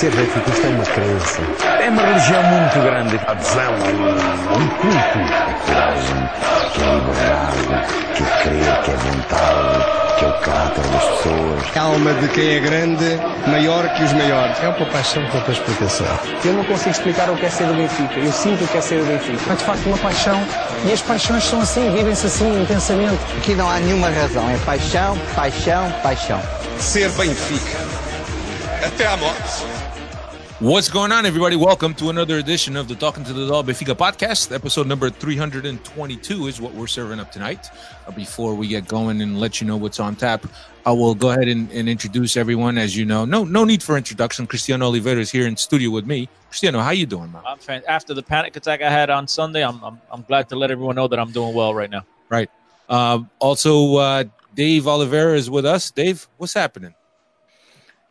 Ser benfiquista é uma crença. É uma religião muito grande. Adesão a um, um culto. É coragem, que é liberdade, que é crer, que é vontade, que é o caráter das pessoas. Calma de quem é grande, maior que os maiores. É uma paixão com outra explicação. Eu não consigo explicar o que é ser do Benfica. Eu sinto o que é ser do Benfica. É de facto uma paixão e as paixões são assim, vivem-se assim intensamente. Aqui não há nenhuma razão, é paixão, paixão, paixão. Ser Benfica. Até à morte. What's going on, everybody? Welcome to another edition of the Talking to the Doll Benfica podcast. Episode number 322 is what we're serving up tonight. Uh, before we get going and let you know what's on tap, I will go ahead and, and, introduce everyone. As you know, no no need for introduction. Cristiano Oliveira is here in studio with me. Cristiano, how you doing, man? I'm fan- after the panic attack I had on Sunday. I'm, I'm I'm glad to let everyone know that I'm doing well right now. Right. Uh, also, uh, Dave Oliveira is with us. Dave, what's happening?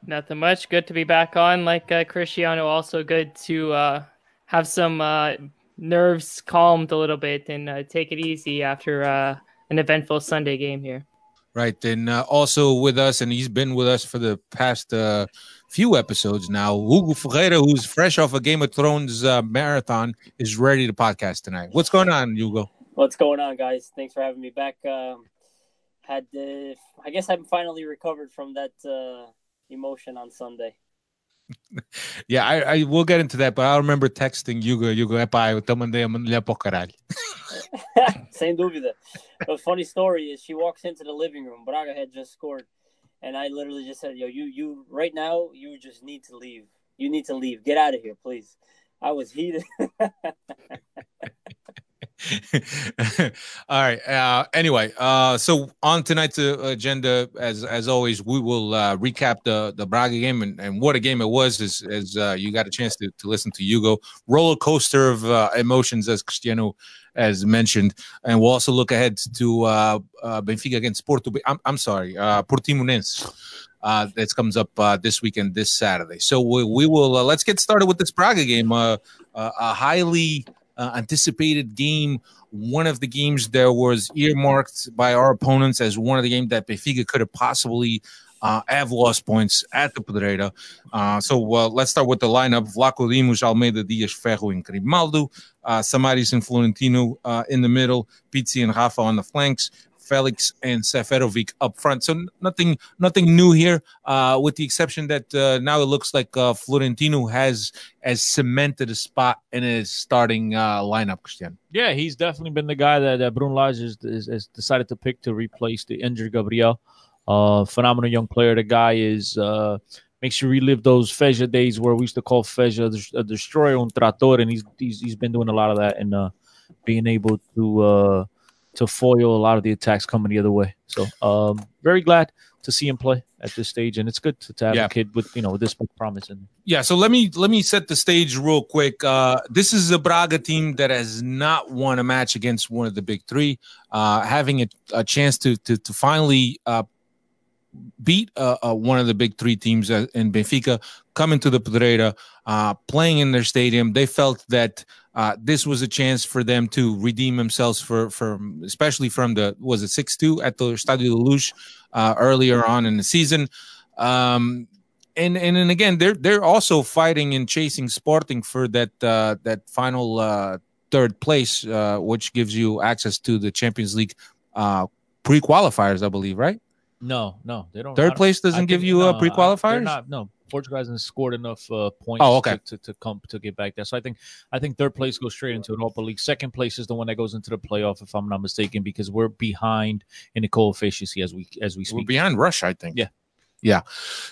Nothing much. Good to be back on. Like uh, Cristiano, also good to uh, have some uh, nerves calmed a little bit and uh, take it easy after uh, an eventful Sunday game here. Right, and uh, also with us, and he's been with us for the past few episodes now. Hugo Ferreira, who's fresh off a Game of Thrones marathon, is ready to podcast tonight. What's going on, Hugo? What's going on, guys? Thanks for having me back. Um, had I guess I'm finally recovered from that emotion on Sunday. yeah, I, I will get into that, but I remember texting Hugo, Hugo, é pá, eu te mandei a mulher para caralho. Sem dúvida. A funny story is she walks into the living room, Braga had just scored, and I literally just said, yo, you, you, right now, you just need to leave. You need to leave. Get out of here, please. I was heated. All right. Uh, anyway, uh, so on tonight's uh, agenda, as as always, we will uh, recap the the Braga game and, and what a game it was. As as uh, you got a chance to, to listen to Hugo, roller coaster of uh, emotions, as Cristiano as mentioned, and we'll also look ahead to Benfica against Porto. I'm, I'm sorry, Portimonense. Uh, that comes up this weekend, this Saturday. So we, we will let's get started with this Braga game. a highly uh, anticipated game. One of the games that was earmarked by our opponents as one of the games that Benfica could have possibly uh, have lost points at the Pedreira. Uh, so uh, let's start with the lineup. Vlachodimos, Almeida, Dias, Ferro, and Grimaldo. Uh, Samaris and Florentino uh, in the middle. Pizzi and Rafa on the flanks. Felix and Seferovic up front. So nothing, nothing new here, uh, with the exception that uh, now it looks like uh, Florentino has has cemented a spot in his starting uh, lineup. Christian. Yeah, he's definitely been the guy that, that Bruno Lage has, has, decided to pick to replace the injured Gabriel. Uh, phenomenal young player. The guy is uh, makes you relive those Fejsa days where we used to call Fejsa a destroyer on trator, and he's, he's he's been doing a lot of that and uh, being able to uh, to foil a lot of the attacks coming the other way. So um, very glad to see him play at this stage, and it's good to, to have yeah. a kid with you know with this much promise. And yeah, so let me let me set the stage real quick. Uh, this is a Braga team that has not won a match against one of the big three, uh, having a, a, chance to to, to finally. Uh, beat uh, uh, one of the big three teams uh, in Benfica, coming to the Pedreira, playing in their stadium. They felt that uh, this was a chance for them to redeem themselves for, for especially from the was it six two at the Stadio de Luz uh, earlier on in the season. Um, and and and again, they're they're also fighting and chasing Sporting for that uh, that final uh, third place, uh, which gives you access to the Champions League uh, pre qualifiers, I believe, right? No, no, they don't. Third place doesn't give you no, pre qualifiers. No, Portugal hasn't scored enough uh, points oh, okay. to, to, to, come to get back there. So I think I think third place goes straight into an Europa League. Second place is the one that goes into the playoff, if I'm not mistaken, because we're behind in the coefficient as we as we speak. We're behind Russia, I think. Yeah, yeah.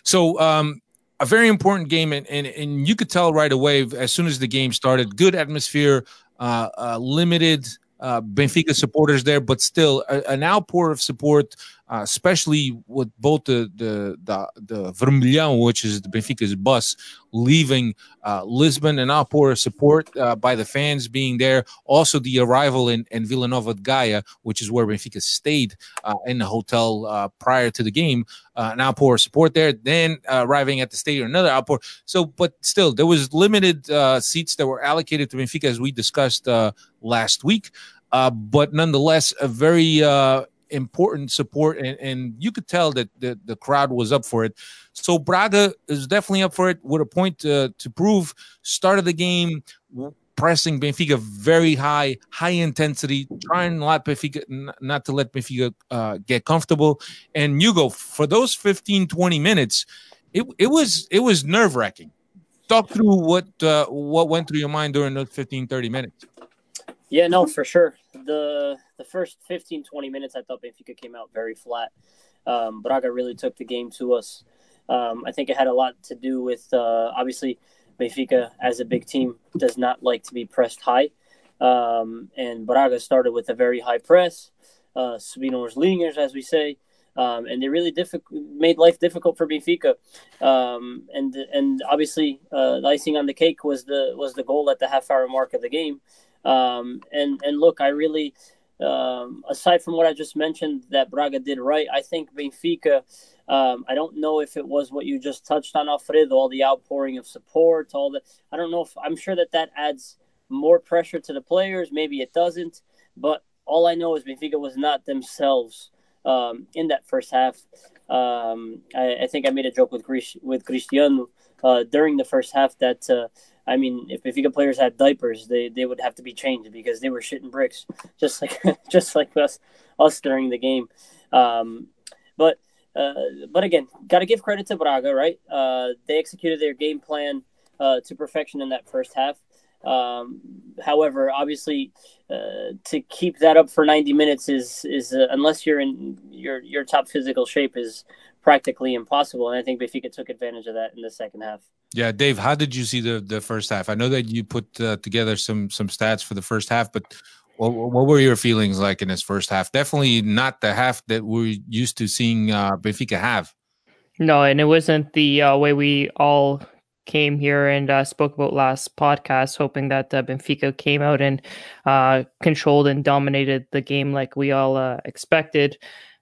So um, a very important game, and, and and you could tell right away as soon as the game started. Good atmosphere, uh, uh, limited uh, Benfica supporters there, but still a, an outpour of support, uh, especially with both the the the, the Vermelhão, which is the Benfica's bus, leaving uh, Lisbon, and outpour support uh, by the fans being there. Also, the arrival in, in Vila Nova de Gaia, which is where Benfica stayed uh, in the hotel uh, prior to the game, an outpour support there. Then arriving at the stadium, another outpour. So, but still, there was limited seats that were allocated to Benfica, as we discussed last week. Uh, but nonetheless, a very uh, important support, and, and you could tell that the, the crowd was up for it. So Braga is definitely up for it with a point to, to prove. Start of the game, pressing Benfica very high, high intensity, trying not Benfica not to let Benfica uh, get comfortable. And you go for those 15, 20 minutes, it, it was it was nerve wracking. Talk through what uh, what went through your mind during those 15, 30 minutes. Yeah, no, for sure. The the first 15, 20 minutes, I thought Benfica came out very flat. Um, Braga really took the game to us. Um, I think it had a lot to do with uh, obviously Benfica, as a big team, does not like to be pressed high. Um, and Braga started with a very high press, uh, Subinos Lingers, as we say, um, and they really diffi- made life difficult for Benfica. Um, and and obviously, uh, the icing on the cake was the was the goal at the half hour mark of the game. Um, and and look, I really, um, aside from what I just mentioned that Braga did right, I think Benfica. Um, I don't know if it was what you just touched on, Alfredo, all the outpouring of support, all the. I don't know if I'm sure that that adds more pressure to the players. Maybe it doesn't, but all I know is Benfica was not themselves um, in that first half. Um, I, I, think I made a joke with with Cristiano uh, during the first half that. Uh, I mean, if Benfica players had diapers, they, they would have to be changed because they were shitting bricks, just like just like us us during the game. Um, but uh, but again, got to give credit to Braga, right? Uh, they executed their game plan uh, to perfection in that first half. Um, however, obviously, uh, to keep that up for 90 minutes is is uh, unless you're in your your top physical shape is practically impossible. And I think Benfica took advantage of that in the second half. Yeah, Dave, how did you see the the first half? I know that you put uh, together some some stats for the first half, but what, what were your feelings like in this first half? Definitely not the half that we're used to seeing uh, Benfica have. No, and it wasn't the uh, way we all came here and uh, spoke about last podcast, hoping that uh, Benfica came out and uh, controlled and dominated the game like we all uh, expected.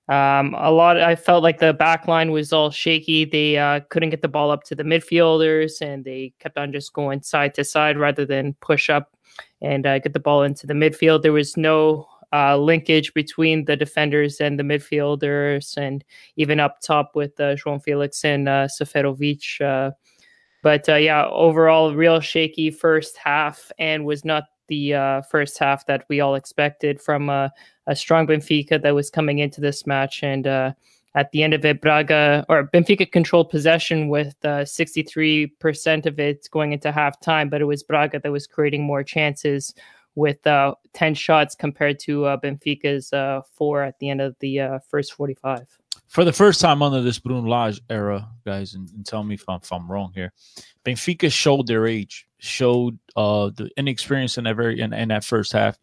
Um, a lot. I felt like the back line was all shaky. They uh, couldn't get the ball up to the midfielders, and they kept on just going side to side rather than push up and uh, get the ball into the midfield. There was no uh, linkage between the defenders and the midfielders, and even up top with uh, João Felix and uh, Seferovic. Uh, but uh, yeah, overall, real shaky first half, and was not the uh, first half that we all expected from strong Benfica that was coming into this match. And at the end of it, Braga or Benfica controlled possession with uh, 63% of it going into halftime, but it was Braga that was creating more chances with uh, 10 shots compared to uh, Benfica's uh, four at the end of the uh, first 45. For the first time under this Bruno Lage era, guys, and, and tell me if I'm, if I'm, wrong here, Benfica showed their age, showed uh, the inexperience in that very in, in that first half.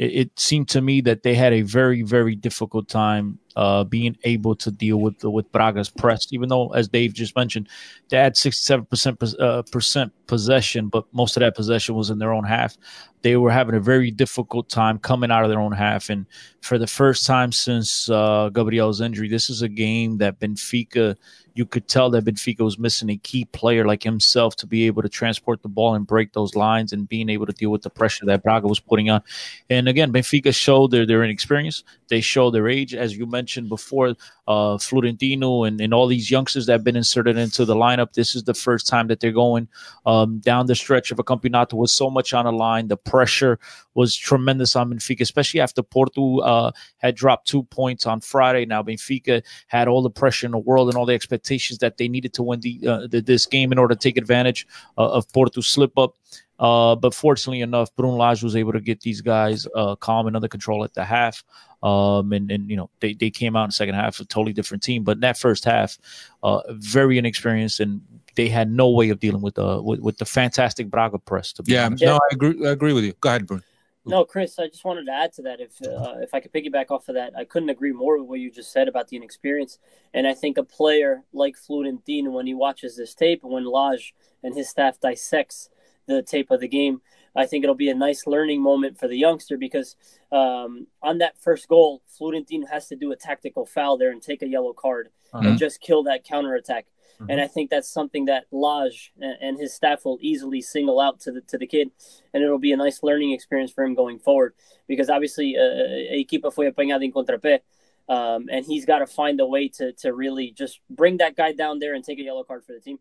It, it seemed to me that they had a very very difficult time uh, being able to deal with with Braga's press, even though, as Dave just mentioned, they had 67% uh, percent possession, but most of that possession was in their own half. They were having a very difficult time coming out of their own half. And for the first time since uh, Gabriel's injury, this is a game that Benfica you could tell that Benfica was missing a key player like himself to be able to transport the ball and break those lines and being able to deal with the pressure that Braga was putting on. And again, Benfica showed their, their inexperience. They showed their age, as you mentioned before. Uh, Florentino and, and all these youngsters that have been inserted into the lineup. This is the first time that they're going um, down the stretch of a campeonato with so much on the line. The pressure was tremendous on Benfica, especially after Porto uh, had dropped two points on Friday. Now Benfica had all the pressure in the world and all the expectations that they needed to win the, uh, the this game in order to take advantage uh, of Porto's slip up. Uh, but fortunately enough, Bruno Lage was able to get these guys uh, calm and under control at the half. Um, and, and, you know, they, they came out in the second half, a totally different team. But in that first half, uh, very inexperienced and they had no way of dealing with the, with, with the fantastic Braga press. To be yeah, honest. no, I agree, I agree with you. Go ahead, Bruno. No, Chris, I just wanted to add to that. If uh, if I could piggyback off of that, I couldn't agree more with what you just said about the inexperience. And I think a player like Florentino, when he watches this tape, and when Lage and his staff dissects the tape of the game, I think it'll be a nice learning moment for the youngster because um, on that first goal, Florentino has to do a tactical foul there and take a yellow card uh-huh. and just kill that counter attack. Mm-hmm. And I think that's something that Lage and his staff will easily single out to the to the kid, and it'll be a nice learning experience for him going forward. Because obviously, uh, a equipa foi apanhada em contrapé. Um, and he's got to find a way to to really just bring that guy down there and take a yellow card for the team.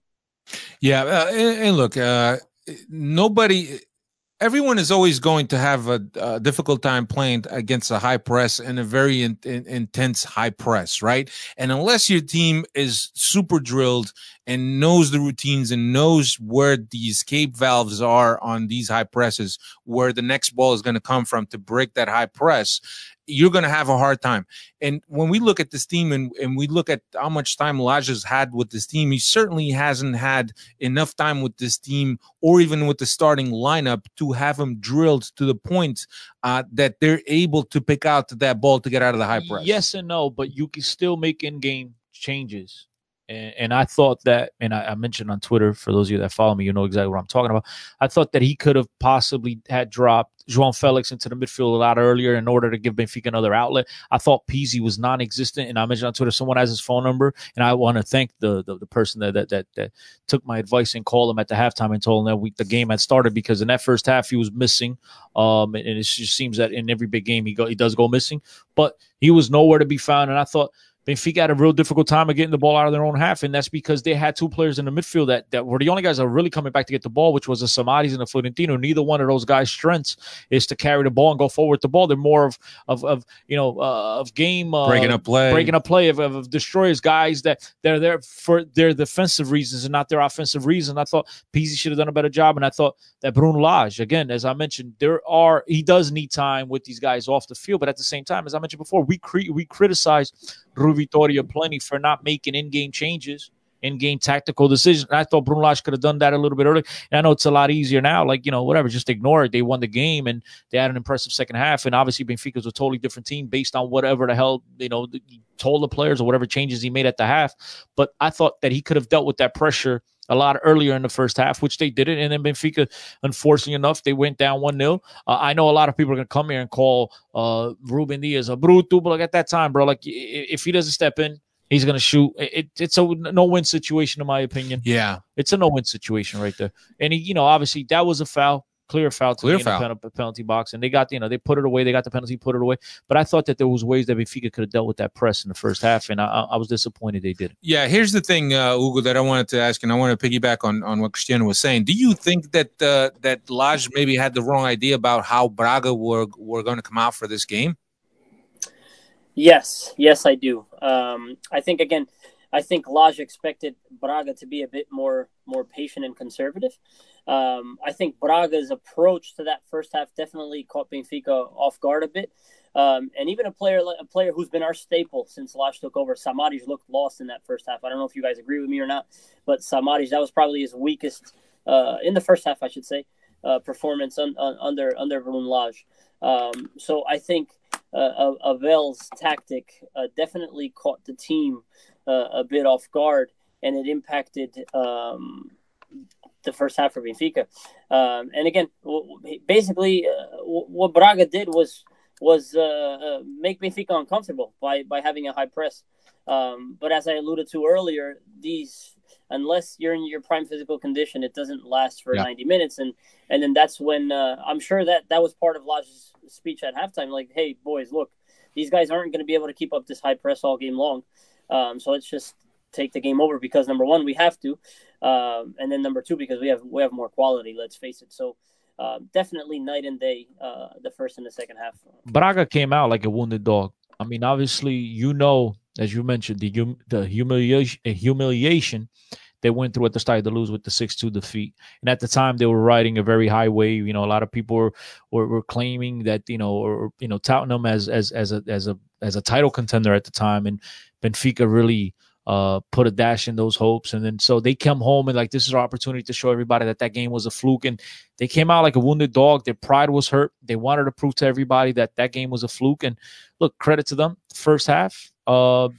Yeah, uh, and, and, look, uh, nobody, everyone is always going to have a, a, difficult time playing against a high press and a very in, in, intense high press, right? And unless your team is super drilled and knows the routines and knows where the escape valves are on these high presses, where the next ball is going to come from to break that high press, you're going to have a hard time. And when we look at this team and, and we look at how much time Lage's had with this team, he certainly hasn't had enough time with this team or even with the starting lineup to have him drilled to the point uh, that they're able to pick out that ball to get out of the high press. Yes and no, but you can still make in game changes. And, and, I thought that, and I, I, mentioned on Twitter for those of you that follow me, you know exactly what I'm talking about. I thought that he could have possibly had dropped João Felix into the midfield a lot earlier in order to give Benfica another outlet. I thought Pizzi was non-existent, and I mentioned on Twitter someone has his phone number, and I want to thank the, the, the person that, that that that took my advice and called him at the halftime and told him that we, the game had started because in that first half he was missing, um, and, and it just seems that in every big game he go he does go missing, but he was nowhere to be found, and I thought Benfica had a real difficult time of getting the ball out of their own half, and that's because they had two players in the midfield that, that were the only guys that were really coming back to get the ball, which was the Samaris and the Florentino. Neither one of those guys' strengths is to carry the ball and go forward with the ball. They're more of of, of you know uh, of game uh, breaking up play, breaking up play of, of, of, destroyers, guys that they're there for their defensive reasons and not their offensive reasons. I thought Pizzi should have done a better job, and I thought that Bruno Lage, again, as I mentioned, there are he does need time with these guys off the field, but at the same time, as I mentioned before, we cre- we criticize Rui Vitoria plenty for not making in-game changes, in-game tactical decisions. I thought Bruno Lage could have done that a little bit earlier. And I know it's a lot easier now. Like you know, whatever, just ignore it. They won the game and they had an impressive second half. And obviously, Benfica's a totally different team based on whatever the hell you know told the players or whatever changes he made at the half. But I thought that he could have dealt with that pressure a lot earlier in the first half, which they didn't. And then Benfica, unfortunately enough, they went down 1 0. Uh, I know a lot of people are going to come here and call uh, Ruben Dias a bruto, but like at that time, bro, like if he doesn't step in, he's going to shoot. It, it's a no win situation, in my opinion. Yeah. It's a no win situation right there. And, he, you know, obviously that was a foul clear foul to clear foul. the penalty box, and they got you know they put it away. They got the penalty, put it away. But I thought that there was ways that Benfica could have dealt with that press in the first half, and I, I was disappointed they did. Yeah, here's the thing, uh, Hugo, that I wanted to ask, and I want to piggyback on on what Cristiano was saying. Do you think that uh, that Lage maybe had the wrong idea about how Braga were were going to come out for this game? Yes, yes, I do. Um, I think again I think Lage expected Braga to be a bit more more patient and conservative. Um, I think Braga's approach to that first half definitely caught Benfica off guard a bit. Um, and even a player a player who's been our staple since Lage took over, Samaris looked lost in that first half. I don't know if you guys agree with me or not, but Samaris that was probably his weakest uh, in the first half, I should say, uh, performance un, un, under under Lage. Um, so I think uh, Abel's tactic uh, definitely caught the team uh, a bit off guard, and it impacted um, the first half for Benfica. Um, and again, basically, uh, what Braga did was was uh, uh, make Benfica uncomfortable by by having a high press. Um, but as I alluded to earlier, these unless you're in your prime physical condition, it doesn't last for yeah. 90 minutes, and and then that's when uh, I'm sure that that was part of Lage's speech at halftime. Like, hey boys, look, these guys aren't going to be able to keep up this high press all game long. Um, so let's just take the game over because number one, we have to, um, and then number two, because we have we have more quality. Let's face it. So. Uh, definitely night and day, uh, the first and the second half. Braga came out like a wounded dog. I mean, obviously, you know, as you mentioned, the the humiliation humiliation they went through at the start to lose with the six two defeat. And at the time, they were riding a very high wave. You know, a lot of people were, were, were claiming that you know, or you know, touting them as as as a as a as a title contender at the time. And Benfica really uh, put a dash in those hopes. And then so they come home and like this is our opportunity to show everybody that that game was a fluke. And they came out like a wounded dog. Their pride was hurt. They wanted to prove to everybody that that game was a fluke. And look, credit to them. First half, uh,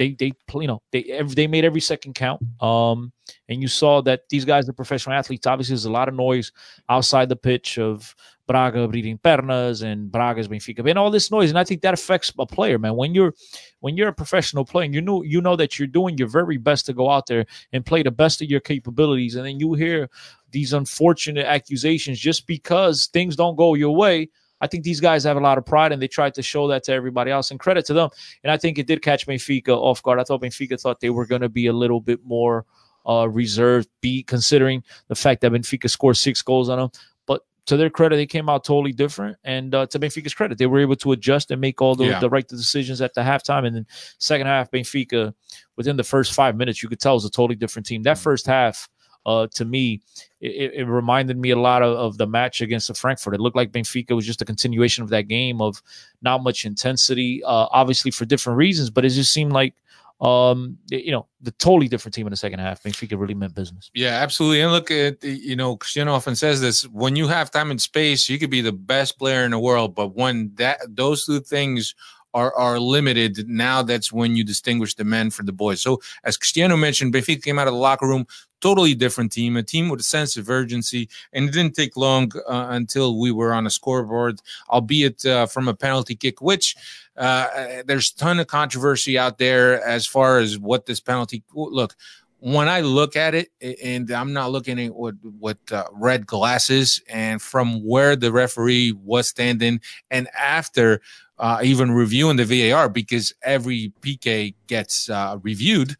they they you know they every, they made every second count. Um, and you saw that these guys are professional athletes. Obviously, there's a lot of noise outside the pitch of Braga breathing pernas and Braga's Benfica and all this noise. And I think that affects a player, man. When you're when you're a professional player, you know you know that you're doing your very best to go out there and play the best of your capabilities, and then you hear these unfortunate accusations just because things don't go your way I think these guys have a lot of pride and they tried to show that to everybody else. And credit to them. And I think it did catch Benfica off guard. I thought Benfica thought they were going to be a little bit more uh, reserved, be considering the fact that Benfica scored six goals on them. But to their credit, they came out totally different. And uh, to Benfica's credit, they were able to adjust and make all the, Yeah. the right decisions at the halftime. And then second half, Benfica, within the first five minutes, you could tell it was a totally different team. That first half, uh, to me, it, it reminded me a lot of, of the match against the Frankfurt. It looked like Benfica was just a continuation of that game of not much intensity, uh, obviously for different reasons, but it just seemed like, um, you know, the totally different team in the second half. Benfica really meant business. Yeah, absolutely. And look at you know, Cristiano often says this: when you have time and space, you could be the best player in the world, but when that those two things are are limited, now that's when you distinguish the men from the boys. So, as Cristiano mentioned, Benfica came out of the locker room totally different team, a team with a sense of urgency, and it didn't take long uh, until we were on a scoreboard, albeit uh, from a penalty kick, which. Uh, there's a ton of controversy out there as far as what this penalty look when I look at it, and I'm not looking at what what uh, red glasses, and from where the referee was standing, and after uh, even reviewing the VAR, because every PK gets uh, reviewed,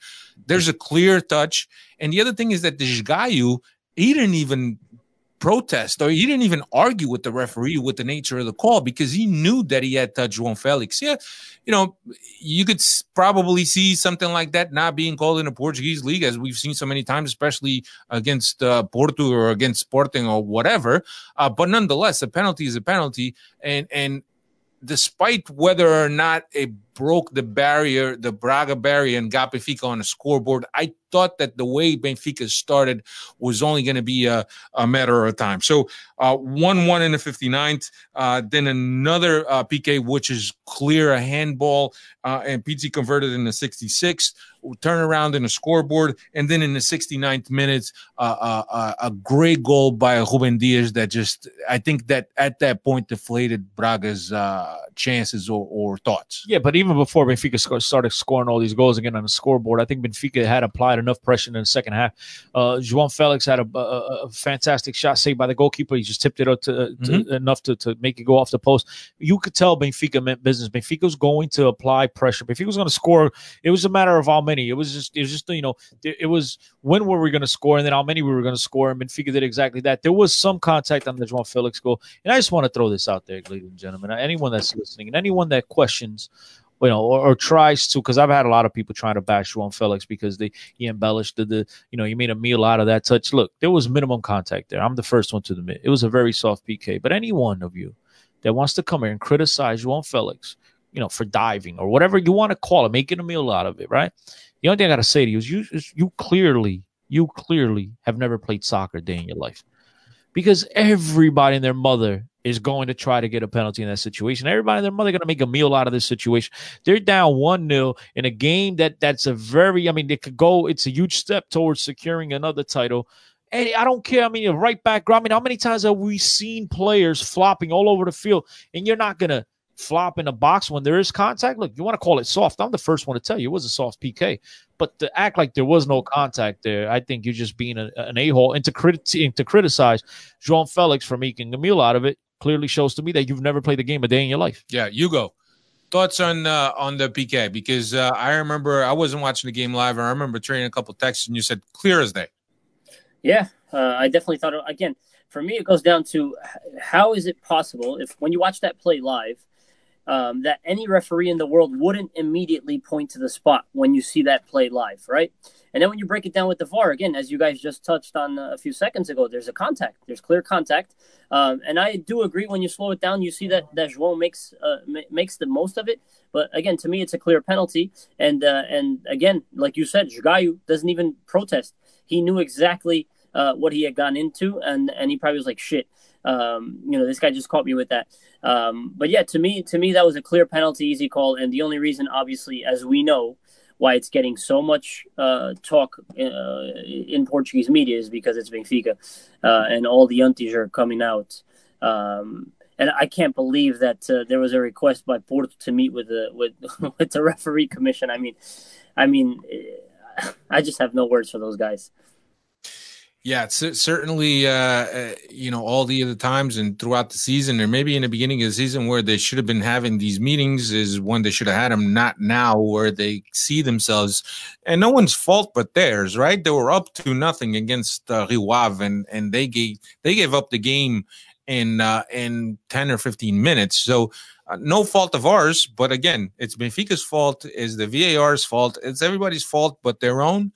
there's a clear touch. And the other thing is that the Esgaio, he didn't even protest or he didn't even argue with the referee with the nature of the call because he knew that he had touched João Felix. Yeah, you know, you could probably see something like that not being called in the Portuguese league, as we've seen so many times, especially against uh, Porto or against Sporting or whatever. Uh, but nonetheless, a penalty is a penalty, and and despite whether or not it broke the barrier, the Braga barrier, and got Benfica on the scoreboard, I thought that the way Benfica started was only going to be a, a matter of time. So uh, 1 1 in the 59th, uh, then another uh, PK, which is clear a handball, uh, and Pizzi converted in the 66th, turn around in the scoreboard, and then in the 69th minute, uh, uh, uh, a great goal by Ruben Dias that just, I think that at that point deflated Braga's uh, chances or, or thoughts. Yeah, but even before Benfica started scoring all these goals again on the scoreboard, I think Benfica had applied enough pressure in the second half. Uh, João Felix had a, a, a fantastic shot saved by the goalkeeper. He just tipped it up to, to enough to, to make it go off the post. You could tell Benfica meant business. Benfica was going to apply pressure. Benfica was going to score. It was a matter of how many. It was just it was just you know it, it was when were we going to score and then how many we were going to score. And Benfica did exactly that. There was some contact on the João Felix goal, and I just want to throw this out there, ladies and gentlemen. Anyone that's listening and anyone that questions you know, or, or tries to, because I've had a lot of people trying to bash João Felix because they he embellished the, the, you know, he made a meal out of that touch. Look, there was minimum contact there. I'm the first one to admit it was a very soft PK. But any one of you that wants to come here and criticize João Felix, you know, for diving or whatever you want to call it, making a meal out of it, right? The only thing I got to say to you is you, is you clearly, you clearly have never played soccer day in your life because everybody and their mother is going to try to get a penalty in that situation. Everybody their mother going to make a meal out of this situation. They're down 1 0 in a game that that's a very, I mean, they could go, it's a huge step towards securing another title. And I don't care. I mean, right back. I mean, how many times have we seen players flopping all over the field and you're not going to flop in a box when there is contact? Look, you want to call it soft. I'm the first one to tell you it was a soft PK. But to act like there was no contact there, I think you're just being a, an a hole. And to, to criticize João Felix for making a meal out of it clearly shows to me that you've never played a game a day in your life. Yeah, you go. Thoughts on uh, on the PK? Because uh, I remember I wasn't watching the game live. and I remember trading a couple texts, and you said clear as day. Yeah, uh, I definitely thought. Again, for me, it goes down to how is it possible if when you watch that play live, um, that any referee in the world wouldn't immediately point to the spot when you see that play live, right? And then when you break it down with the VAR, again, as you guys just touched on a few seconds ago, there's a contact. There's clear contact, um, and I do agree. When you slow it down, you see that that João makes uh, ma- makes the most of it. But again, to me, it's a clear penalty. And uh, and again, like you said, Esgaio doesn't even protest. He knew exactly uh, what he had gone into, and and he probably was like, "Shit, um, you know, this guy just caught me with that." Um, but yeah, to me, to me, that was a clear penalty, easy call, and the only reason, obviously, as we know, why it's getting so much uh, talk uh, in Portuguese media is because it's Benfica, uh, and all the Antis are coming out. Um, and I can't believe that uh, there was a request by Porto to meet with the with with the referee commission. I mean, I mean, I just have no words for those guys. Yeah, certainly. Uh, uh, you know, all the other times and throughout the season, or maybe in the beginning of the season, where they should have been having these meetings, is when they should have had them. Not now, where they see themselves, and no one's fault but theirs. Right? They were up to nothing against uh, Rio Ave, and and they gave they gave up the game in uh, in ten or fifteen minutes. So. Uh, no fault of ours, but again, it's Benfica's fault, is the VAR's fault, it's everybody's fault but their own.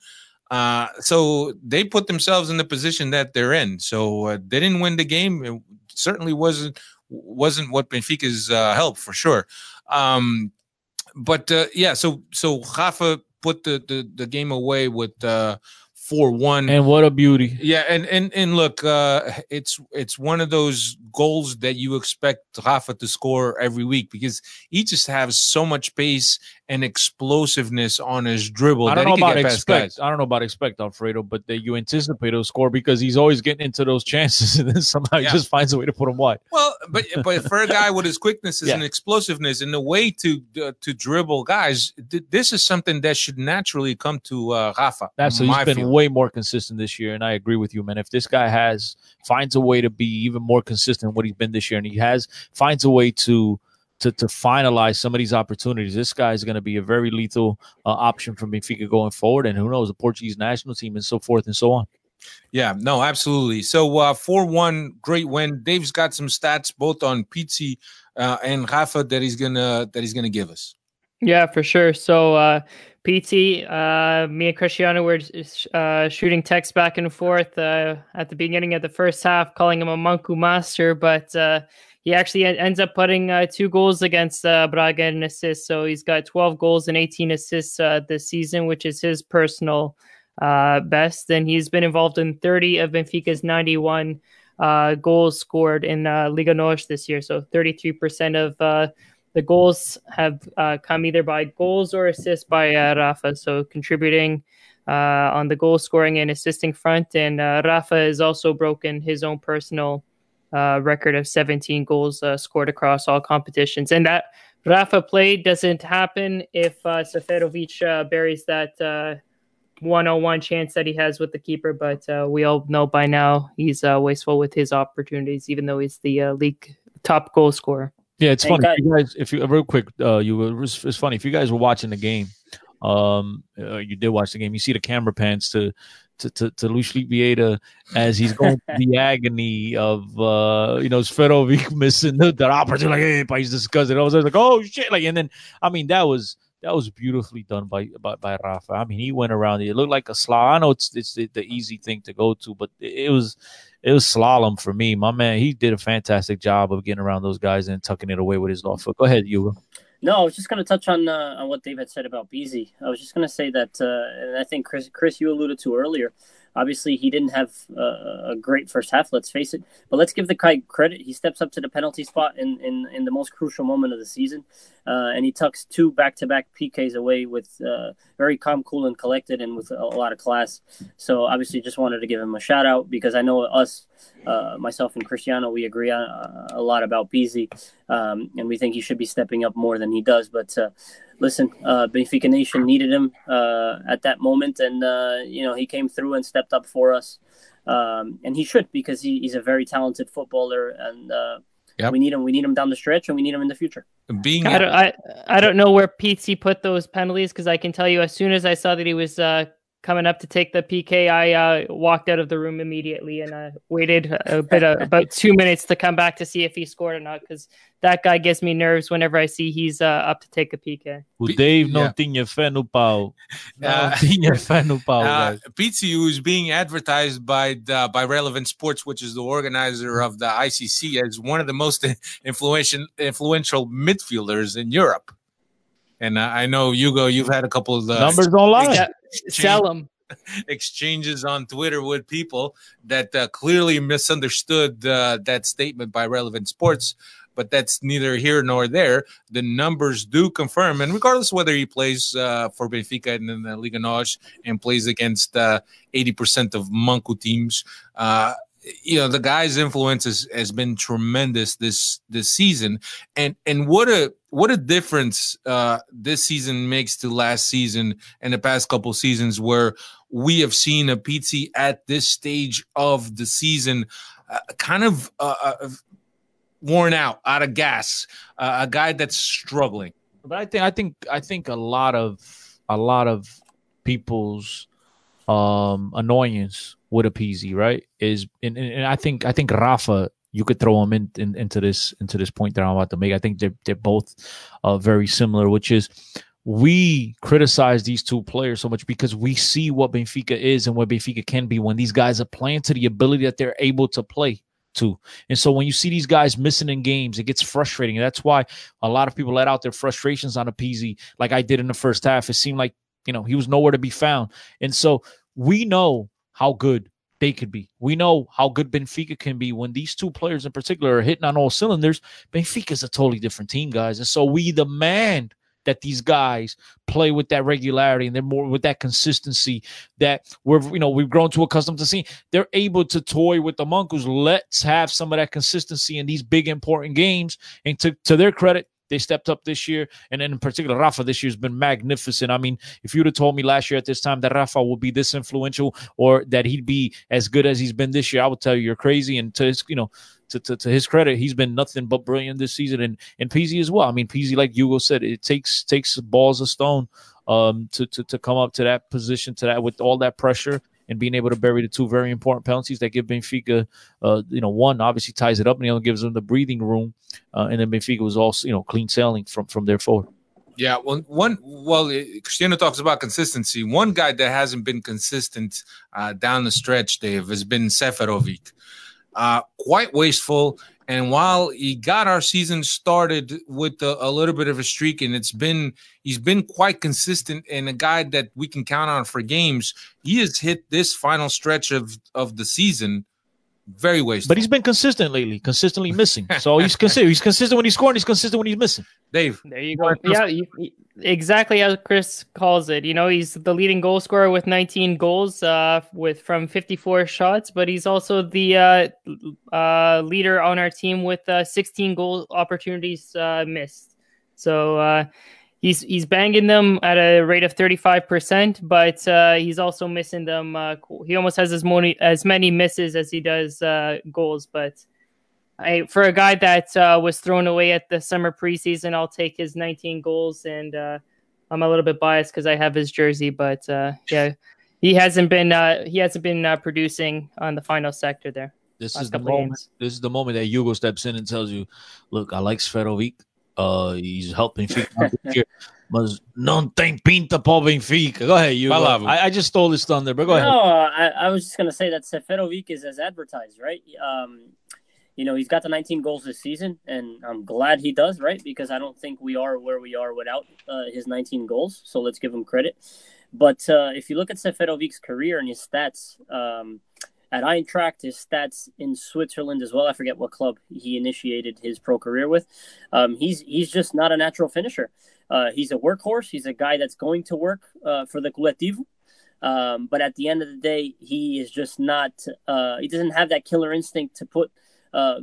Uh, so they put themselves in the position that they're in. So uh, they didn't win the game. It certainly wasn't wasn't what Benfica's uh, help for sure. Um, but uh, yeah, so so Rafa put the the, the game away with uh, four one. And what a beauty! Yeah, and and and look, uh, it's it's one of those goals that you expect Rafa to score every week because he just has so much pace and explosiveness on his dribble. I don't that know about get expect. I don't know about expect Alfredo, but that you anticipate he'll score because he's always getting into those chances, and then somehow Yeah. he just finds a way to put them wide. Well, but but for a guy with his quickness Yeah. and explosiveness and the way to uh, to dribble guys, th- this is something that should naturally come to uh, Rafa. Absolutely, my he's been feeling. way more consistent this year, and I agree with you, man. If this guy has finds a way to be even more consistent than what he's been this year, and he has finds a way to to to finalize some of these opportunities, this guy is going to be a very lethal uh, option for Benfica going forward, and who knows the Portuguese national team and so forth and so on. Yeah, no, absolutely. So uh, four one, great win. Dave's got some stats both on Pizzi uh, and Rafa that he's gonna that he's gonna give us. Yeah, for sure. So, uh, Pizzi, uh, me and Cristiano were uh, shooting texts back and forth uh, at the beginning of the first half, calling him a Manku master, but uh, he actually ends up putting uh, two goals against uh, Braga and an assist. So he's got 12 goals and 18 assists uh, this season, which is his personal uh, best. And he's been involved in 30 of Benfica's 91 uh, goals scored in uh, Liga NOS this year. So 33% of the goals have come either by goals or assists by Rafa. So contributing on the goal scoring and assisting front. And Rafa has also broken his own personal uh, record of 17 goals uh, scored across all competitions. And that Rafa play doesn't happen if uh, Seferovic uh, buries that uh, one-on-one chance that he has with the keeper. But uh, we all know by now he's uh, wasteful with his opportunities, even though he's the uh, league top goal scorer. Yeah, it's Hey, funny. guys- If you guys, if you real quick, uh, you were, it's, it's funny if you guys were watching the game. Um, uh, you did watch the game. You see the camera pans to to to, to Luis Vieira as he's going through the agony of uh, you know Seferovic missing the, that opportunity. Like, hey, he's disgusted. I was like, oh shit! Like, and then I mean that was that was beautifully done by by, by Rafa. I mean, he went around. It looked like a slalom. I know it's it's the, the easy thing to go to, but it, it was it was slalom for me. My man, he did a fantastic job of getting around those guys and tucking it away with his left foot. Go ahead, Hugo. No, I was just going to touch on uh, on what Dave had said about Pizzi. I was just going to say that, uh, and I think Chris, Chris, you alluded to earlier. Obviously, he didn't have uh, a great first half. Let's face it. But let's give the guy credit. He steps up to the penalty spot in in, in the most crucial moment of the season, uh, and he tucks two back to back PKs away with uh, very calm, cool, and collected, and with a, a lot of class. So obviously, just wanted to give him a shout out because I know us, uh, myself and Cristiano, we agree on uh, a lot about Pizzi um, and we think he should be stepping up more than he does. But uh, listen, uh, Benfica Nation needed him uh, at that moment, and uh, you know he came through and stepped up for us, um, and he should because he, he's a very talented footballer, and uh, Yep. we need him. We need him down the stretch, and we need him in the future. Being I don't, I, I don't know where Pizzi put those penalties because I can tell you as soon as I saw that he was uh, coming up to take the PK, I uh, walked out of the room immediately and uh, waited a bit uh, about two minutes to come back to see if he scored or not because that guy gives me nerves whenever I see he's uh, up to take a PK. O Dave não yeah. tinha fé no pau. Não Uh, tinha fé no pau, uh, guys. Pizzi, who is being advertised by the, by Relevant Sports, which is the organizer of the ICC, as one of the most influential influential midfielders in Europe. And uh, I know Hugo, you've had a couple of the Numbers don't Yeah, sell them exchanges on Twitter with people that uh, clearly misunderstood uh, that statement by Relevant Sports. But that's neither here nor there. The numbers do confirm, and regardless whether he plays uh, for Benfica and in the Liga NOS and plays against uh, eighty percent of Manco teams, uh, you know the guy's influence has, has been tremendous this this season, and and what a what a difference uh, this season makes to last season and the past couple seasons where we have seen a Pizzi at this stage of the season, uh, kind of uh, uh, worn out, out of gas, uh, a guy that's struggling. But I think I think I think a lot of a lot of people's um annoyance with a Pizzi, right? Is and, and I think I think Rafa you could throw them in, in, into this into this point that I'm about to make. I think they're they're both uh, very similar, which is we criticize these two players so much because we see what Benfica is and what Benfica can be when these guys are playing to the ability that they're able to play to. And so when you see these guys missing in games, it gets frustrating. That's why a lot of people let out their frustrations on a Pizzi, like I did in the first half. It seemed like, you know, he was nowhere to be found. And so we know how good they could be. We know how good Benfica can be when these two players in particular are hitting on all cylinders. Benfica is a totally different team, guys. And so we demand that these guys play with that regularity and they're more with that consistency that we're you know we've grown to accustomed to seeing. They're able to toy with the monkeys. Let's have some of that consistency in these big important games. And to to their credit, they stepped up this year, and in particular, Rafa this year has been magnificent. I mean, if you'd have told me last year at this time that Rafa would be this influential or that he'd be as good as he's been this year, I would tell you you're crazy. And to his, you know, to, to, to his credit, he's been nothing but brilliant this season, and and Pizzi as well. I mean, Pizzi, like Hugo said, it takes takes balls of stone um to, to to come up to that position to that with all that pressure and being able to bury the two very important penalties that give Benfica, uh, you know, one obviously ties it up, and the other gives them the breathing room, uh, and then Benfica was also, you know, clean sailing from from there forward. Yeah, well, one well, Cristiano talks about consistency. One guy that hasn't been consistent uh, down the stretch, Dave, has been Seferovic. Uh, quite wasteful. And while he got our season started with a, a, little bit of a streak, and it's been he's been quite consistent and a guy that we can count on for games, he has hit this final stretch of of the season very wasteful. But he's been consistent lately, consistently missing. So he's consistent. He's consistent when he's scoring. He's consistent when he's missing. Dave, there you go. Yeah, you, exactly as Chris calls it. You know, he's the leading goal scorer with 19 goals, uh, with from 54 shots. But he's also the uh, uh, leader on our team with uh, 16 goal opportunities uh, missed. So uh, he's he's banging them at a rate of 35%, but uh, he's also missing them. Uh, he almost has as many as many misses as he does uh, goals. But I, for a guy that uh, was thrown away at the summer preseason, I'll take his 19 goals. And uh, I'm a little bit biased because I have his jersey, but uh, yeah, he hasn't been he hasn't been producing on the final sector there. This is the moment. Games. This is the moment that Hugo steps in and tells you, "Look, I like Seferovic. Uh, he's helping Benfica Mas não tem pinta para o Benfica. Go ahead, you. I, I, just stole this thunder, but go no, ahead. I, I was just going to say that Seferovic is as advertised, right? Um, you know, he's got the 19 goals this season, and I'm glad he does, right? Because I don't think we are where we are without uh, his 19 goals. So let's give him credit. But uh, if you look at Seferovic's career and his stats, um, at Eintracht, his stats in Switzerland as well. I forget what club he initiated his pro career with. Um, he's he's just not a natural finisher. Uh, he's a workhorse. He's a guy that's going to work uh, for the Coletivo. Um, but at the end of the day, he is just not. Uh, he doesn't have that killer instinct to put uh,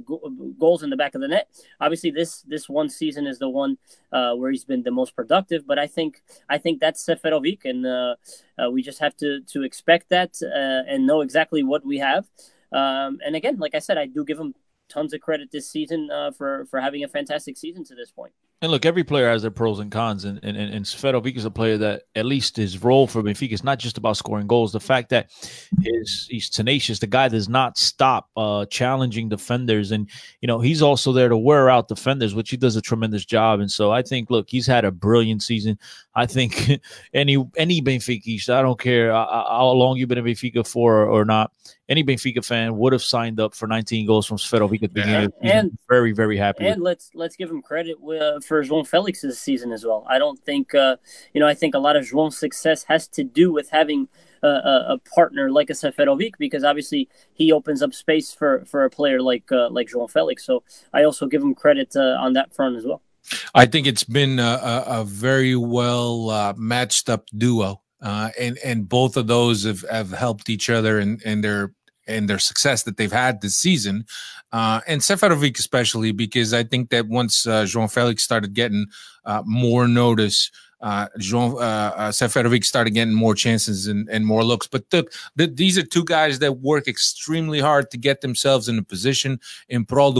goals in the back of the net. Obviously, this this one season is the one uh, where he's been the most productive. But I think I think that's Seferovic, and uh, uh we just have to to expect that uh, and know exactly what we have. Um, and again, like I said, I do give him tons of credit this season uh, for for having a fantastic season to this point. And look, every player has their pros and cons, and and, and Seferovic is a player that at least his role for Benfica is not just about scoring goals. The fact that his he's tenacious, the guy does not stop uh, challenging defenders, and you know he's also there to wear out defenders, which he does a tremendous job. And so I think, look, he's had a brilliant season. I think any any Benfica, I don't care uh, uh, how long you've been in Benfica for or, or not, any Benfica fan would have signed up for 19 goals from Seferovic at the beginning. Yeah. And very very happy. And let's let's give him credit uh, for for João Felix's season as well. I don't think, uh, you know, I think a lot of João's success has to do with having a, a, partner like a Seferovic because obviously he opens up space for, for a player like uh, like João Felix. So I also give him credit uh, on that front as well. I think it's been a, a very well uh, matched up duo. Uh, and and both of those have, have helped each other and and their and their success that they've had this season, uh, and Seferovic especially because I think that once uh, João Felix started getting uh, more notice, uh, João uh, uh, Seferovic started getting more chances and, and more looks. But the, the, these are two guys that work extremely hard to get themselves in a position in prol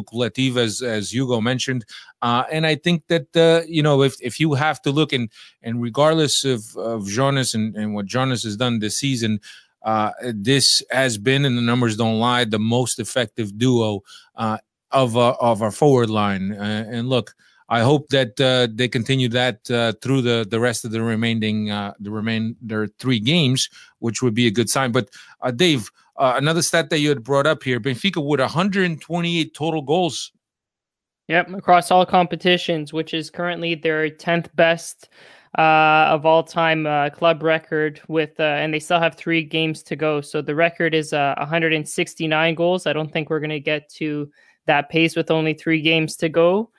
as as Hugo mentioned. Uh, and I think that you know if if you have to look and and regardless of of Jonas and, and what Jonas has done this season. Uh, this has been, and the numbers don't lie, the most effective duo uh, of uh, of our forward line. Uh, and look, I hope that uh, they continue that uh, through the the rest of the remaining the remain their three games, which would be a good sign. But Dave, another stat that you had brought up here: Benfica with 128 total goals. Yep, across all competitions, which is currently their 10th best uh, of all time uh, club record with, uh, and they still have three games to go. So the record is uh, 169 goals. I don't think we're going to get to that pace with only three games to go,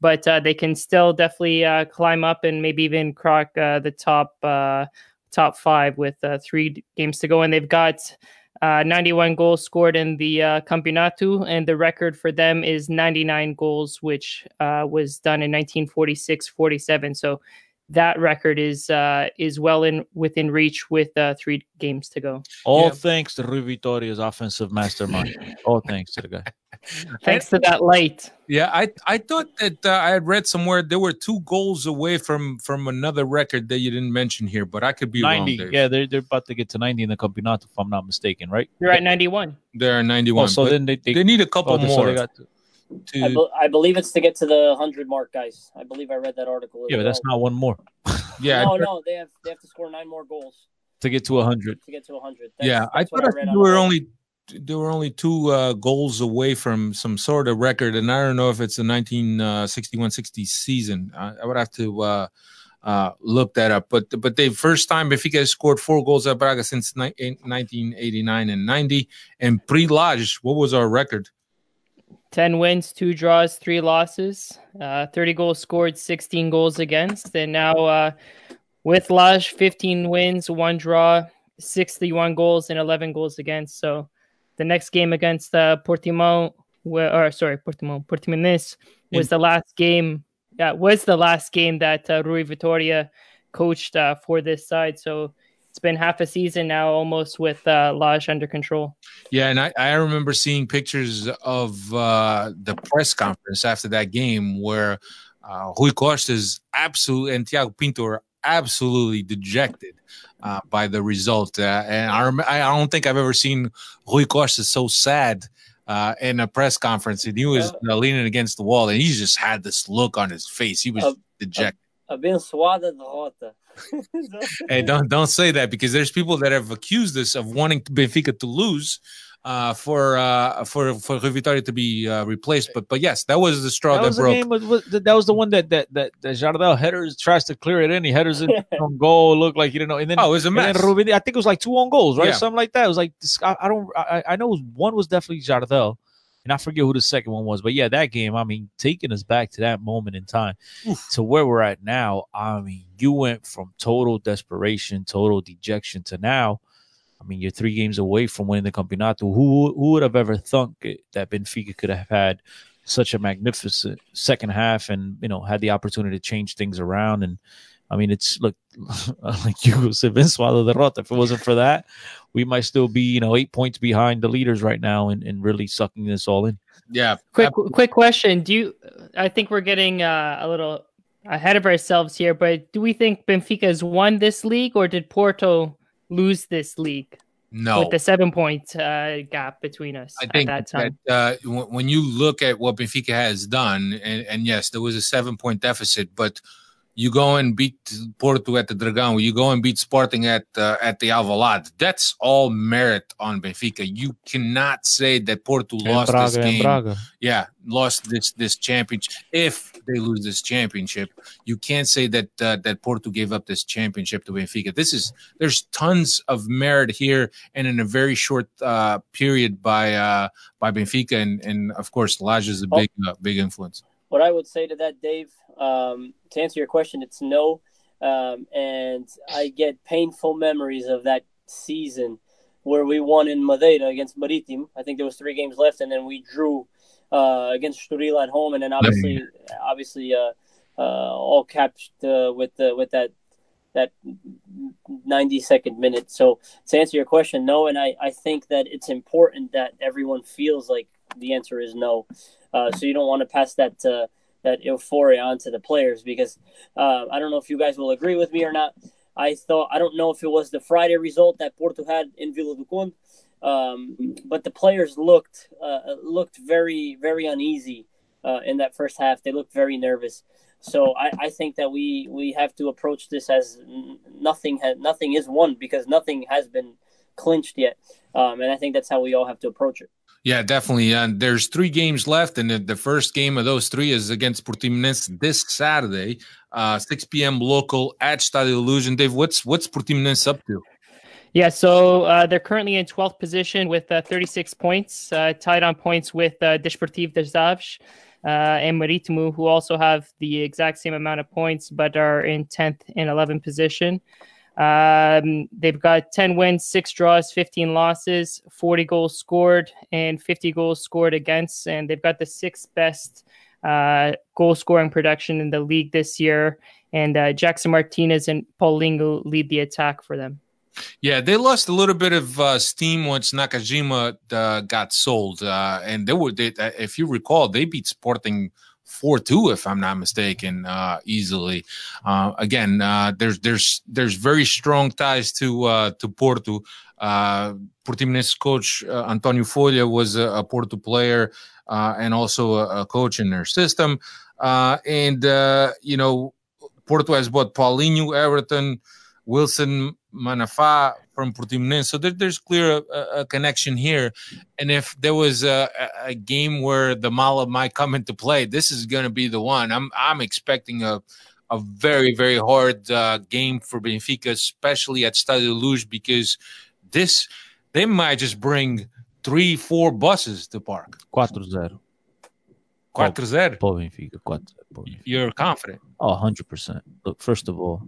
but uh, they can still definitely uh, climb up and maybe even crack the top top five with three games to go. And they've got uh, 91 goals scored in the Campeonato, and the record for them is 99 goals, which was done in 1946-47. So that record is uh, is well in within reach with uh, three games to go. All thanks to Rui Vitoria's offensive mastermind. All thanks to the guy. Thanks to that light. Yeah, I I thought that uh, I had read somewhere there were two goals away from from another record that you didn't mention here, but I could be 90. wrong. Dave. Yeah, they're, they're about to get to 90 in the Campeonato, if I'm not mistaken, right? You're at 91. They're 91. Oh, so but then they, they, they need a couple oh, so more. they got to- to- I, be- I believe it's to get to the hundred mark, guys. I believe I read that article. as yeah, but that's not one more yeah, No, no, they have they have to score nine more goals to get to 100. to get to hundred. yeah. I thought I said there were only there were only two uh, goals away from some sort of record, and I don't know if it's the 1961-60 season. I, I would have to uh, uh, look that up. But but the first time Benfica has scored four goals at Braga since ni- 1989 and 90. And pre-Lage, what was our record? 10 wins, two draws, three losses, uh, 30 goals scored, 16 goals against. And now uh, with Lage, 15 wins, one draw, 61 goals, and 11 goals against. So the next game against uh, Portimão, where, or sorry, Portimão, Portimonense was the last game. Yeah, was the last game that uh, Rui Vitoria coached uh, for this side. So it's been half a season now, almost with uh, Lage under control. Yeah, and I, I remember seeing pictures of uh, the press conference after that game where uh, Rui Costa's absolute and Thiago Pinto are absolutely dejected uh, by the result. Uh, and I, rem- I don't think I've ever seen Rui Costa so sad uh, in a press conference. And he was uh, leaning against the wall and he just had this look on his face. He was Uh, dejected. Abençoada derrota. Hey, don't don't say that because there's people that have accused us of wanting Benfica to lose uh, for uh, for for Rui Vitória to be uh, replaced. But but yes, that was the straw That that, the broke. game. Was, was, that was the one that that that, that Jardel headers tries to clear it in. He headers it on goal. Look like you don't know. And then Oh, it was a mess. Ruben, I think it was like two on goals, right? Yeah. Something like that. It was like I, I don't. I, I know was, one was definitely Jardel, and I forget who the second one was. But yeah, that game. I mean, taking us back to that moment in time to where we're at now. I mean, you went from total desperation, total dejection to now. I mean, you're three games away from winning the Campeonato. Who who would have ever thunk it, that Benfica could have had such a magnificent second half and you know had the opportunity to change things around? And I mean, it's look like you said, Abençoada derrota. If it wasn't for that, we might still be you know eight points behind the leaders right now and, and really sucking this all in. Yeah. Quick, quick question. Do you? I think we're getting uh, a little ahead of ourselves here, but do we think Benfica has won this league, or did Porto lose this league? No. with the seven point uh, gap between us I think at that that, time. uh, when when you look at what Benfica has done, and, and yes, there was a seven point deficit, but you go and beat Porto at the Dragão, you go and beat Sporting at uh, at the Alvalade. That's all merit on Benfica. You cannot say that Porto And lost Braga, this game. Braga. Yeah, lost this this championship. If they lose this championship, you can't say that uh, that Porto gave up this championship to Benfica. This is there's tons of merit here, and in a very short uh, period by uh, by Benfica, and and of course Lage is a big uh, big influence. What I would say to that, Dave, um, to answer your question, it's no. Um, and I get painful memories of that season where we won in Madeira against Maritim. I think there was three games left, and then we drew uh, against Estoril at home, and then obviously, obviously, uh, uh, all capped uh, with the with that that 90 second minute. So to answer your question, no, and I, I think that it's important that everyone feels like the answer is no. Uh, so you don't want to pass that uh, that euphoria onto the players because uh, I don't know if you guys will agree with me or not. I thought I don't know if it was the Friday result that Porto had in Vila do Conde, um, but the players looked uh, looked very very uneasy uh, in that first half. They looked very nervous. So I, I think that we we have to approach this as nothing has nothing is won because nothing has been clinched yet, um, and I think that's how we all have to approach it. Yeah, definitely. And there's three games left, and the, first game of those three is against Portimonense this Saturday, uh, 6 p.m. local at Stadio Luz. Dave, what's what's Portimonense up to? Yeah, so uh, they're currently in 12th position with uh, 36 points, uh, tied on points with uh, Desportivo de Aves uh, and Marítimo, who also have the exact same amount of points but are in 10th and 11th position. Um, they've got 10 wins, six draws, 15 losses, 40 goals scored, and 50 goals scored against. And they've got the sixth best uh, goal scoring production in the league this year. And uh, Jackson Martinez and Paulinho lead the attack for them. Yeah, they lost a little bit of uh, steam once Nakajima uh, got sold, uh, and they were. They, uh, if you recall, they beat Sporting four two, if I'm not mistaken, uh, easily. Uh, again, uh, there's there's there's very strong ties to to Porto. Uh, Portimonense coach Antonio Folha was a, a Porto player and also a, a, coach in their system, and you know Porto has bought Paulinho, Everton. Wilson Manafa from Portimonense. So there, there's clear a, a, connection here. And if there was a, a, game where the Mala might come into play, this is going to be the one. I'm I'm expecting a a very very hard uh, game for Benfica, especially at Stadio Luz, because this they might just bring three four buses to park. 4-0. 4-0. Pô, Benfica, 4 You're confident? Oh, 100%. Look, first of all,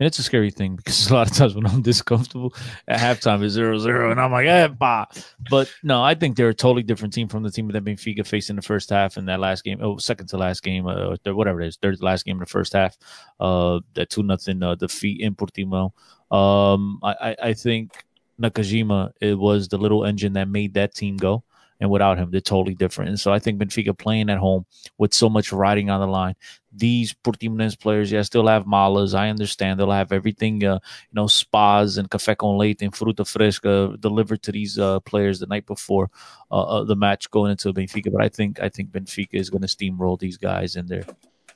and it's a scary thing because a lot of times when I'm discomfortable at halftime is zero zero, and I'm like, eh, bah. But no, I think they're a totally different team from the team that Benfica faced in the first half and that last game. Oh, second to last game, uh, or whatever it is, third to last game in the first half. Uh, that two nothing uh, defeat in Portimao. Um, I, I, I think Nakajima it was the little engine that made that team go and without him, they're totally different. And so I think Benfica playing at home with so much riding on the line, these Portimonense players, yeah, still have malas. I understand they'll have everything, uh, you know, spas and café con leite and fruta fresca delivered to these uh, players the night before uh, uh the match going into Benfica. But I think I think Benfica is going to steamroll these guys, and they're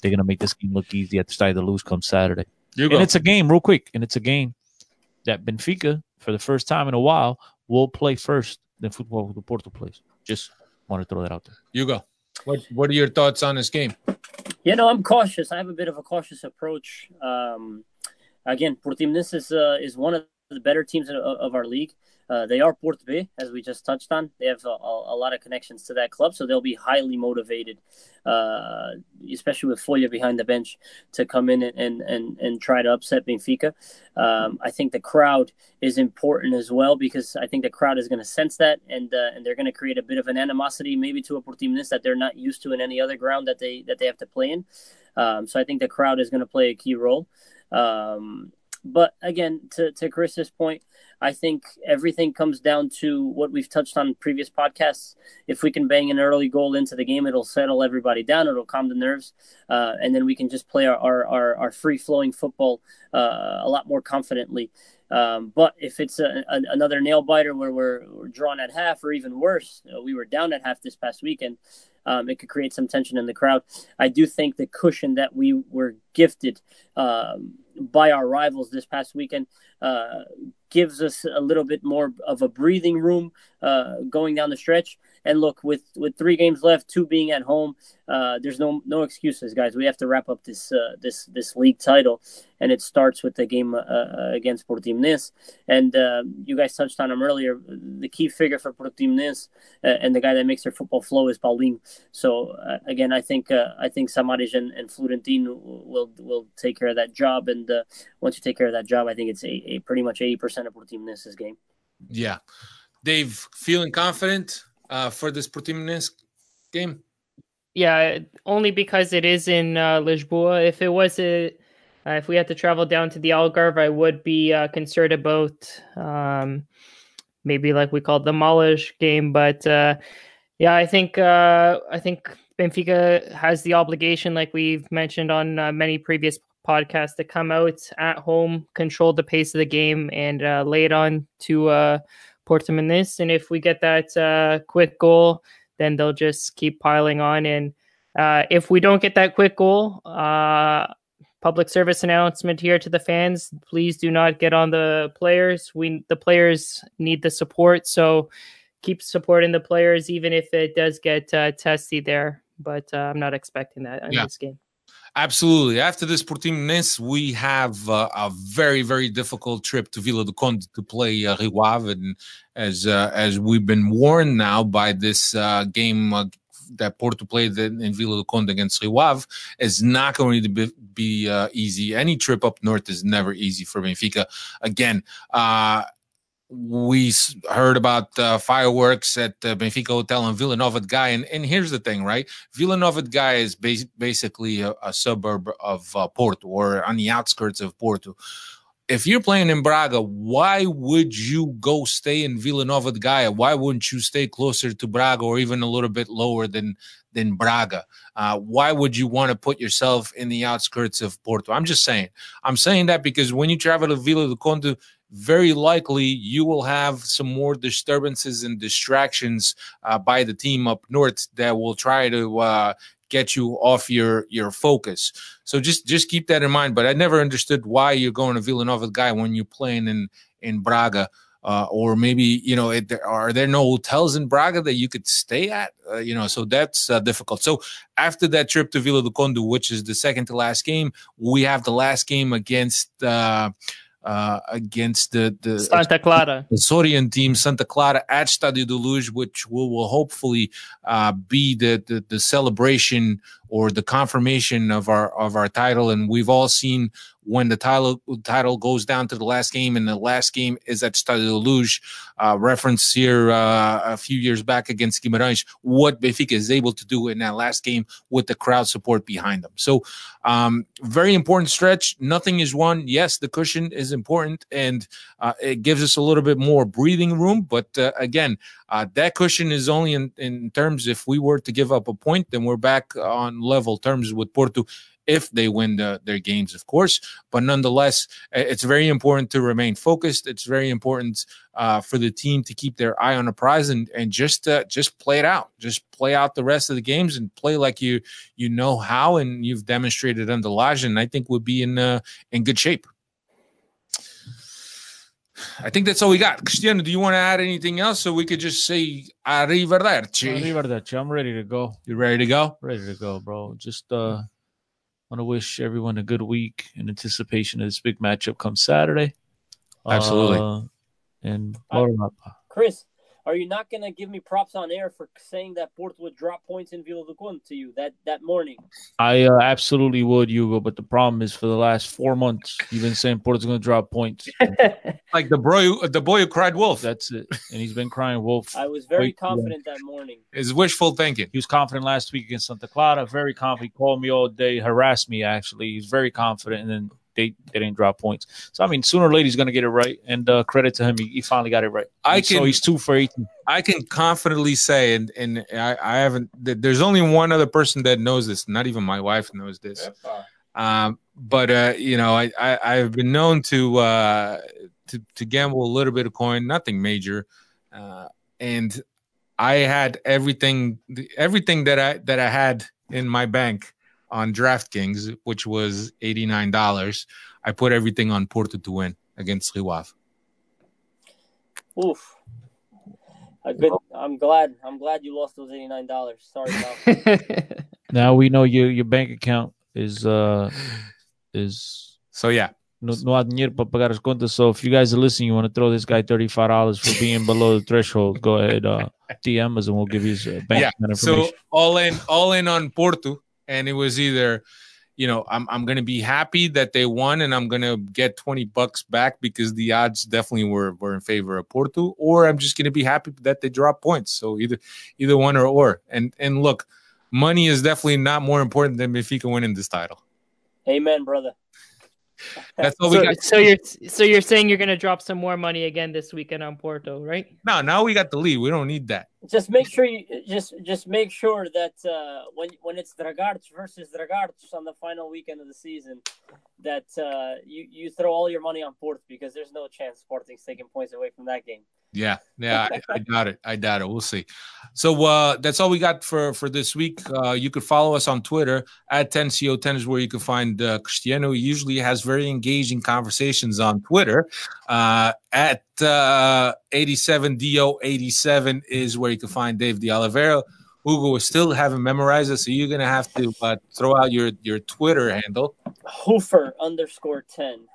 they're going to make this game look easy at the start of the lose come Saturday. and it's a game, real quick, and it's a game that Benfica, for the first time in a while, will play first than football with the Porto plays. Just want to throw that out there. You go. What What are your thoughts on this game? You know, I'm cautious. I have a bit of a cautious approach. Um, again, Portimonense is uh, is one of the better teams of, our league. Uh, they are Port B, as we just touched on. They have a, a, lot of connections to that club, so they'll be highly motivated, uh, especially with Folha behind the bench, to come in and, and, and try to upset Benfica. Um, I think the crowd is important as well because I think the crowd is going to sense that, and uh, and they're going to create a bit of an animosity maybe to a Portimonense that they're not used to in any other ground that they that they have to play in. Um, so I think the crowd is going to play a key role. Um, but again, to, to Chris's point, I think everything comes down to what we've touched on previous podcasts. If we can bang an early goal into the game, it'll settle everybody down. It'll calm the nerves, uh, and then we can just play our our, our, our free flowing football uh, a lot more confidently. Um, but if it's a, a, another nail biter where we're, we're, drawn at half, or even worse, you know, we were down at half this past weekend. Um, it could create some tension in the crowd. I do think the cushion that we were gifted um, by our rivals this past weekend uh, gives us a little bit more of a breathing room uh, going down the stretch. And look, with with three games left, two being at home, uh, there's no no excuses, guys. We have to wrap up this uh, this this league title, and it starts with the game uh, uh, against Portimonense. And you guys touched on him earlier. The key figure for Portimonense and the guy that makes their football flow is Paulinho. So again, I think I think Samaris and, and Florentino will will take care of that job. And once you take care of that job, I think it's a, a pretty much eighty percent of Portimonense's game. Yeah. Dave, feeling confident uh, for this Portimonense game? Yeah, only because it is in uh, Lisboa. If it was a Uh, if we had to travel down to the Algarve, I would be uh, concerned about um, maybe like we called the Malish game. But uh, yeah, I think uh, I think Benfica has the obligation, like we've mentioned on uh, many previous podcasts, to come out at home, control the pace of the game, and uh, lay it on to uh, Portimonense. in this and if we get that uh, quick goal, then they'll just keep piling on. And uh, if we don't get that quick goal, uh, public service announcement here to the fans: please do not get on the players. We the players need the support, so keep supporting the players, even if it does get uh, testy there. But uh, I'm not expecting that in Yeah. this game. Absolutely. After this Portimonense, we have uh, a very, very difficult trip to Vila do Conde to play uh, Rio Ave. And as uh, as we've been warned now by this uh, game uh, that Porto played in, Vila do Conde against Rio Ave, is not going to be, be uh, easy. Any trip up north is never easy for Benfica. Again, uh, we heard about uh, fireworks at the Benfica Hotel in Vila Nova Gaia, and, and here's the thing, right? Vila Nova Gaia is bas- basically a, a suburb of uh, Porto or on the outskirts of Porto. If you're playing in Braga, why would you go stay in Vila Nova Gaia? Why wouldn't you stay closer to Braga or even a little bit lower than than Braga? Uh, why would you want to put yourself in the outskirts of Porto? I'm just saying. I'm saying that because when you travel to Vila do Conde, very likely you will have some more disturbances and distractions uh, by the team up north that will try to uh, get you off your your focus. So just just keep that in mind. But I never understood why you're going to Vila Nova Gaia when you're playing in in Braga. Uh, or maybe you know, it, are there no hotels in Braga that you could stay at? Uh, you know, so that's uh, difficult. So after that trip to Vila do Conde, which is the second to last game, we have the last game against uh, against the the Santa Clara. the Azorean team, Santa Clara at Stadio de Luz, which will, will hopefully uh, be the, the the celebration or the confirmation of our of our title. And we've all seen when the title title goes down to the last game, and the last game is at Stadio de Luz, Uh, reference here uh, a few years back against Guimarães, what Benfica is able to do in that last game with the crowd support behind them. So, um, very important stretch. Nothing is won. Yes, the cushion is important, and uh, it gives us a little bit more breathing room. But uh, again, uh, that cushion is only in, in terms if we were to give up a point, then we're back on level terms with Porto if they win the, their games, of course. But nonetheless, it's very important to remain focused. It's very important uh, for the team to keep their eye on the prize and and just uh, just play it out. Just play out the rest of the games and play like you you know how and you've demonstrated under Lage. And I think we'll be in uh, in good shape. I think that's all we got. Cristiano, do you want to add anything else so we could just say arrivederci? Arrivederci. I'm ready to go. You ready to go? Ready to go, bro. Just uh want to wish everyone a good week in anticipation of this big matchup come Saturday. Absolutely. Uh, and load 'em. Chris, are you not going to give me props on air for saying that Porto would drop points in Vila do Conde to you that, that morning? I uh, absolutely would, Hugo. But the problem is, for the last four months, you've been saying Porto's going to drop points. Like the boy, the boy who cried wolf. That's it. And he's been crying wolf. I was very Wait, yeah. confident that morning. Is wishful thinking. He was confident last week against Santa Clara. Very confident. He called me all day, harassed me. Actually, he's very confident, and then they, they didn't drop points. So I mean, sooner or later he's going to get it right. And uh, credit to him, he, he finally got it right. I And so can- he's two for eighteen. I can confidently say, and and I, I haven't. There's only one other person that knows this. Not even my wife knows this. Um, but uh, you know, I, I I've been known to uh to to gamble a little bit of coin, nothing major, uh, and I had everything everything that I that I had in my bank on DraftKings, which was eighty nine dollars. I put everything on Porto to win against Rio Ave. Oof. A good, I'm glad. I'm glad you lost those eighty nine dollars. Sorry, pal. Now we know your your bank account is uh is So yeah, no, no há dinheiro para pagar as contas. So if you guys are listening, you want to throw this guy thirty five dollars for being below the threshold, go ahead, uh, DM us and we'll give you his uh, bank yeah. account So all in, all in on Porto, and it was either, you know, I'm I'm gonna be happy that they won, and I'm gonna get twenty bucks back because the odds definitely were were in favor of Porto, or I'm just gonna be happy that they drop points. So either either one or or. And and look, money is definitely not more important than Benfica winning this title. Amen, brother. That's all we so, got. so you're so you're saying you're gonna drop some more money again this weekend on Porto, right? No, now we got the lead. We don't need that. Just make sure you just just make sure that uh, when when it's Dragados versus Dragados on the final weekend of the season, that uh, you you throw all your money on Porto because there's no chance Sporting's taking points away from that game. Yeah, yeah, I, I doubt it. I doubt it. We'll see. So uh, that's all we got for for this week. Uh, you could follow us on Twitter at 10co10 is where you can find uh, Cristiano. He usually has very engaging conversations on Twitter. Uh, at uh, 87do87 is where you can find Dave De Oliveira. Hugo is still haven't memorized it, so you're gonna have to uh, throw out your your Twitter handle. Hufer underscore ten.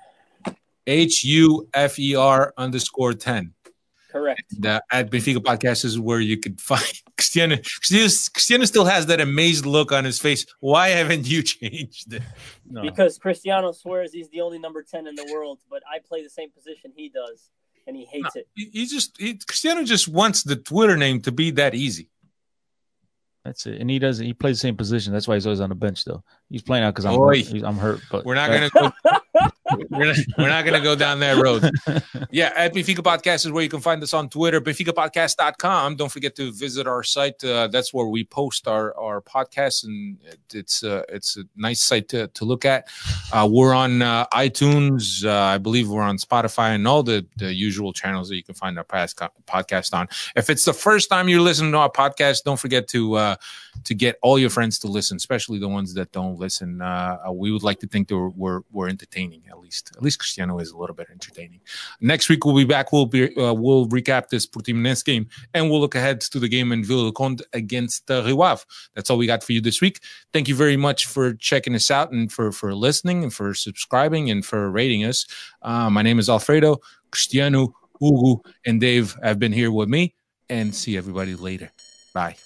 H U F E R underscore ten. Correct. The at Benfica podcast is where you could find Cristiano. Cristiano. Cristiano still has that amazed look on his face. Why haven't you changed it? No. Because Cristiano swears he's the only number ten in the world, but I play the same position he does, and he hates it. He, he just he, Cristiano just wants the Twitter name to be that easy. That's it. And he doesn't. He plays the same position. That's why he's always on the bench. Though he's playing out because I'm hurt. I'm hurt. But We're not gonna go. we're, not, we're not gonna go down that road. Yeah, at Benfica Podcast is where you can find us on Twitter, BenficaPodcast.com. Don't forget to visit our site. Uh, that's where we post our, our podcasts, and it- it's uh, it's a nice site to, to look at. Uh, we're on uh, iTunes. Uh, I believe we're on Spotify and all the, the usual channels that you can find our past podcast on. If it's the first time you're listening to our podcast, don't forget to uh, to get all your friends to listen, especially the ones that don't listen. We would like to think that we're, we're, we're entertaining at least. At least Cristiano is a little bit entertaining. Next week we'll be back. We'll be uh, we'll recap this Portimonense game and we'll look ahead to the game in Vila Conde against uh, Rio That's all we got for you this week. Thank you very much for checking us out and for for listening and for subscribing and for rating us. Uh, my name is Alfredo. Cristiano, Hugo, and Dave have been here with me. And see everybody later. Bye.